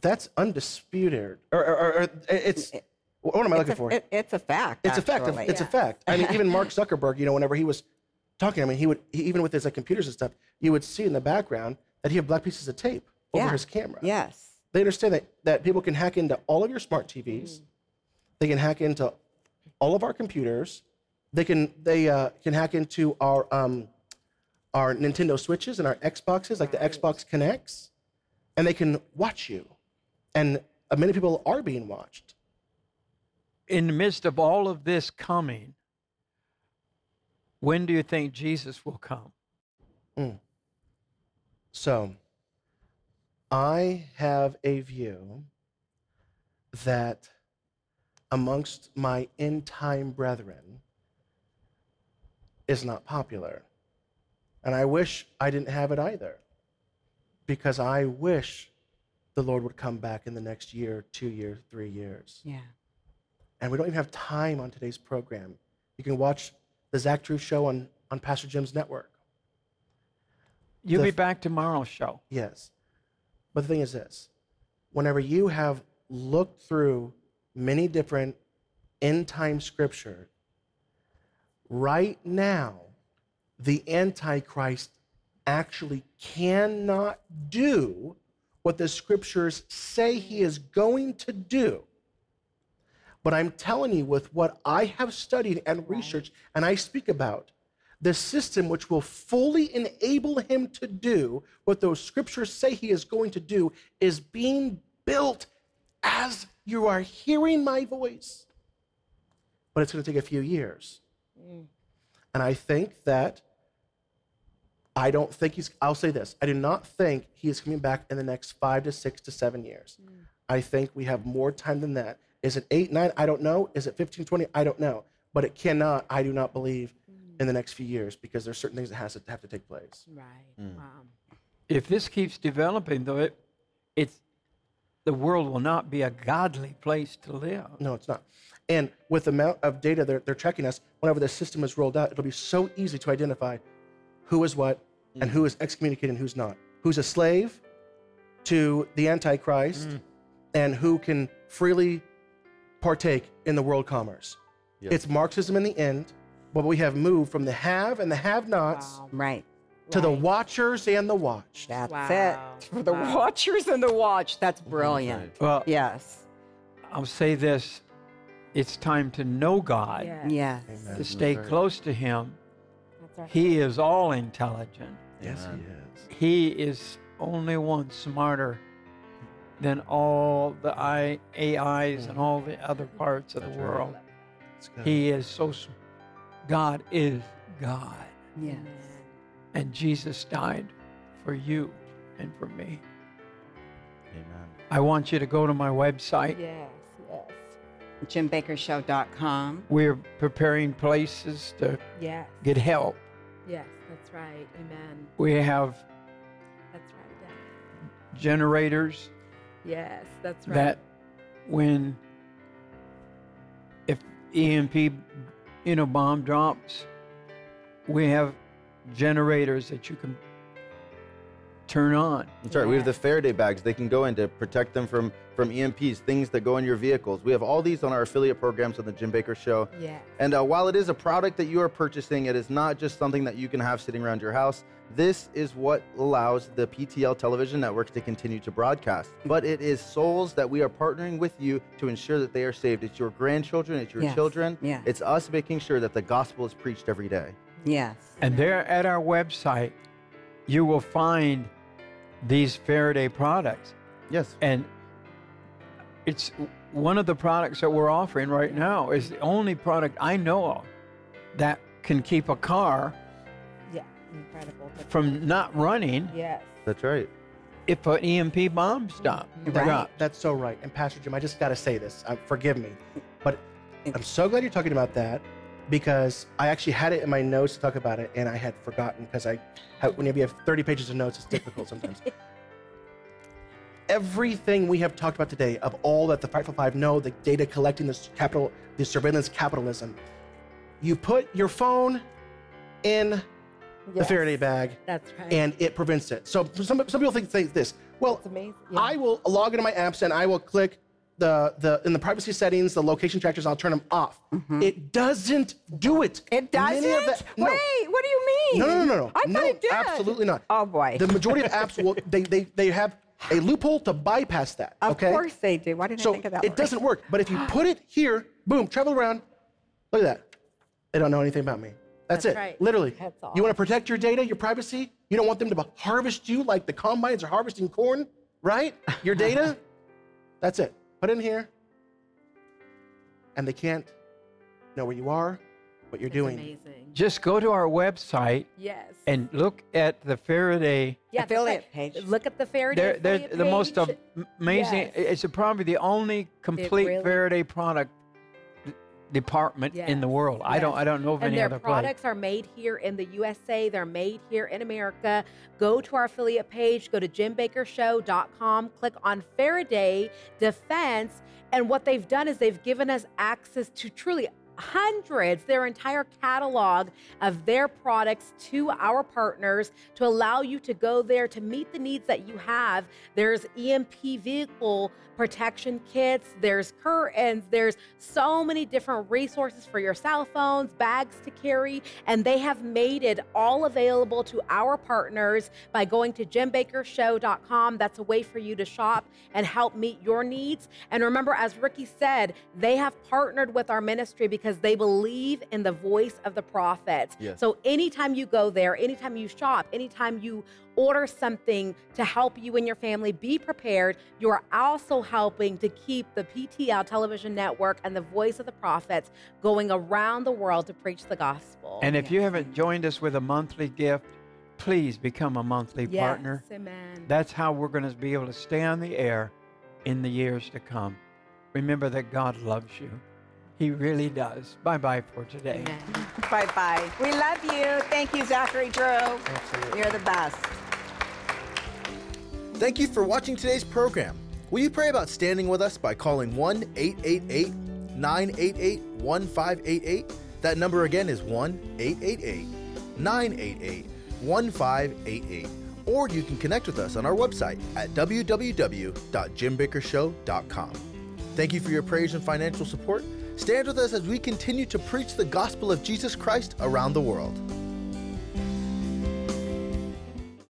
that's undisputed, or, or, or- or it's what am I It's looking a, for? it- it's a fact. it's a fact. Of, actually. it's a fact. I mean, even Mark Zuckerberg, you know, whenever he was talking, I mean, he would he, even with his like computers and stuff, you would see in the background that he had black pieces of tape over Yeah. his camera. Yes. They understand that that people can hack into all of your smart TVs. They can hack into all of our computers. They can they uh, can hack into our um, our Nintendo Switches and our Xboxes, like the Xbox Kinects, and they can watch you. And uh, many people are being watched. In the midst of all of this coming, when do you think Jesus will come? So, I have a view that amongst my end time brethren is not popular. And I wish I didn't have it either. Because I wish the Lord would come back in the next year, two years, three years. Yeah. And we don't even have time on today's program. You can watch the Zach Drew show on, on Pastor Jim's network. You'll The be back tomorrow's show. Yes. But the thing is this whenever you have looked through many different end time scripture, right now, the Antichrist actually cannot do what the scriptures say he is going to do. But I'm telling you, with what I have studied and researched, and I speak about, the system which will fully enable him to do what those scriptures say he is going to do is being built as you are hearing my voice. But it's going to take a few years. Mm. And I think that I don't think he's, I'll say this I do not think he is coming back in the next five to six to seven years. Mm. I think we have more time than that. Is it eight, nine? I don't know. Is it 15, 20? I don't know. But it cannot, I do not believe, mm. in the next few years because there's certain things that has to have to take place. Right. Mm. Wow. If this keeps developing, though, it, it's the world will not be a godly place to live. No, it's not. And with the amount of data they're, they're tracking us, whenever the system is rolled out, it'll be so easy to identify who is what and who is excommunicated and who's not. Who's a slave to the Antichrist mm. and who can freely partake in the world commerce. Yes. It's Marxism in the end, but we have moved from the have and the have nots Wow. Right. To the watchers and the watched. That's Wow. it. For the Wow. watchers and the watch. That's brilliant. Well, Yes. I'll say this it's time to know God, Yes. Yes. To stay right. close to Him. He is all intelligent. Yes, Amen. he is. He is only one smarter than all the I, AIs and hmm. all the other parts of the That's right. world. It's. He is so, God is God. Yes. And Jesus died for you and for me. Amen. I want you to go to my website. Yes. Yes. JimBakkerShow.com. We're preparing places to Yes. get help. Yes. That's right. Amen. We have That's right. Yeah. generators Yes. That's right. that when if EMP you know bomb drops, we have generators that you can turn on. That's right. We have the Faraday bags they can go in to protect them from from EMPs, things that go in your vehicles. We have all these on our affiliate programs on the Jim Bakker Show. Yes. And uh, while it is a product that you are purchasing, it is not just something that you can have sitting around your house. This is what allows the PTL television network to continue to broadcast. But it is souls that we are partnering with you to ensure that they are saved. It's your grandchildren, it's your Yes, children. yes. It's us making sure that the gospel is preached every day. Yes. And there at our website, you will find these Faraday products. Yes. And it's one of the products that we're offering right now is the only product I know of that can keep a car Yeah, incredible. From not running yes. That's right. if an EMP bomb stop. Right. drops. That's so right. And Pastor Jim, I just got to say this. Uh, forgive me, but I'm so glad you're talking about that because I actually had it in my notes to talk about it, and I had forgotten because I, have, whenever you have 30 pages of notes, it's difficult sometimes. Everything we have talked about today, of all that the Frightful Five know, the data collecting, this capital, the surveillance capitalism, you put your phone in the Faraday bag, That's right. and it prevents it. So some, some people think, think this. Well, amazing. I will log into my apps and I will click the the in the privacy settings, the location trackers. I'll turn them off. Mm-hmm. It doesn't do it. It doesn't? the- no. Wait, what do you mean? No, no, no, no, no. I thought no, it did. absolutely not. Oh, boy. The majority of apps will they they they have a loophole to bypass that. Of okay. course they do. Why didn't I think of that? it one? doesn't work. But if you put it here, boom, travel around. Look at that. They don't know anything about me. That's, That's it. right. Literally. That's all. You want to protect your data, your privacy? You don't want them to harvest you like the combines are harvesting corn, right? Your data? That's it. Put in here. And they can't know where you are, what you're It's doing. amazing. Just go to our website Yes. and look at the Faraday. yeah, that's affiliate right. page. Look at the Faraday They're, they're affiliate the most page. am- amazing. Yes. It's probably the only complete really- Faraday product department in the Yes, world. I don't. I don't know of and any their other place. products are made here in the USA. They're made here in America. Go to our affiliate page, go to jimbakkershow.com, click on Faraday Defense. And what they've done is they've given us access to truly hundreds, their entire catalog of their products to our partners to allow you to go there to meet the needs that you have. There's EMP vehicle protection kits, there's curtains, there's so many different resources for your cell phones, bags to carry, and they have made it all available to our partners by going to jimbakkershow.com. That's a way for you to shop and help meet your needs. And remember, as Ricky said, they have partnered with our ministry because they believe in the voice of the prophets. Yes. So anytime you go there, anytime you shop, anytime you order something to help you and your family be prepared, you are also helping to keep the PTL television network and the voice of the prophets going around the world to preach the gospel. And if you haven't joined us with a monthly gift, please become a monthly yes, partner. Amen. That's how we're going to be able to stay on the air in the years to come. Remember that God loves you. He really does. Bye bye for today. Bye bye. We love you. Thank you, Zachary Drew. You're the best. Thank you for watching today's program. Will you pray about standing with us by calling 1 888 988 1588? That number again is 1 888 988 1588. Or you can connect with us on our website at www.jimbakkershow.com. Thank you for your prayers and financial support. Stand with us as we continue to preach the gospel of Jesus Christ around the world.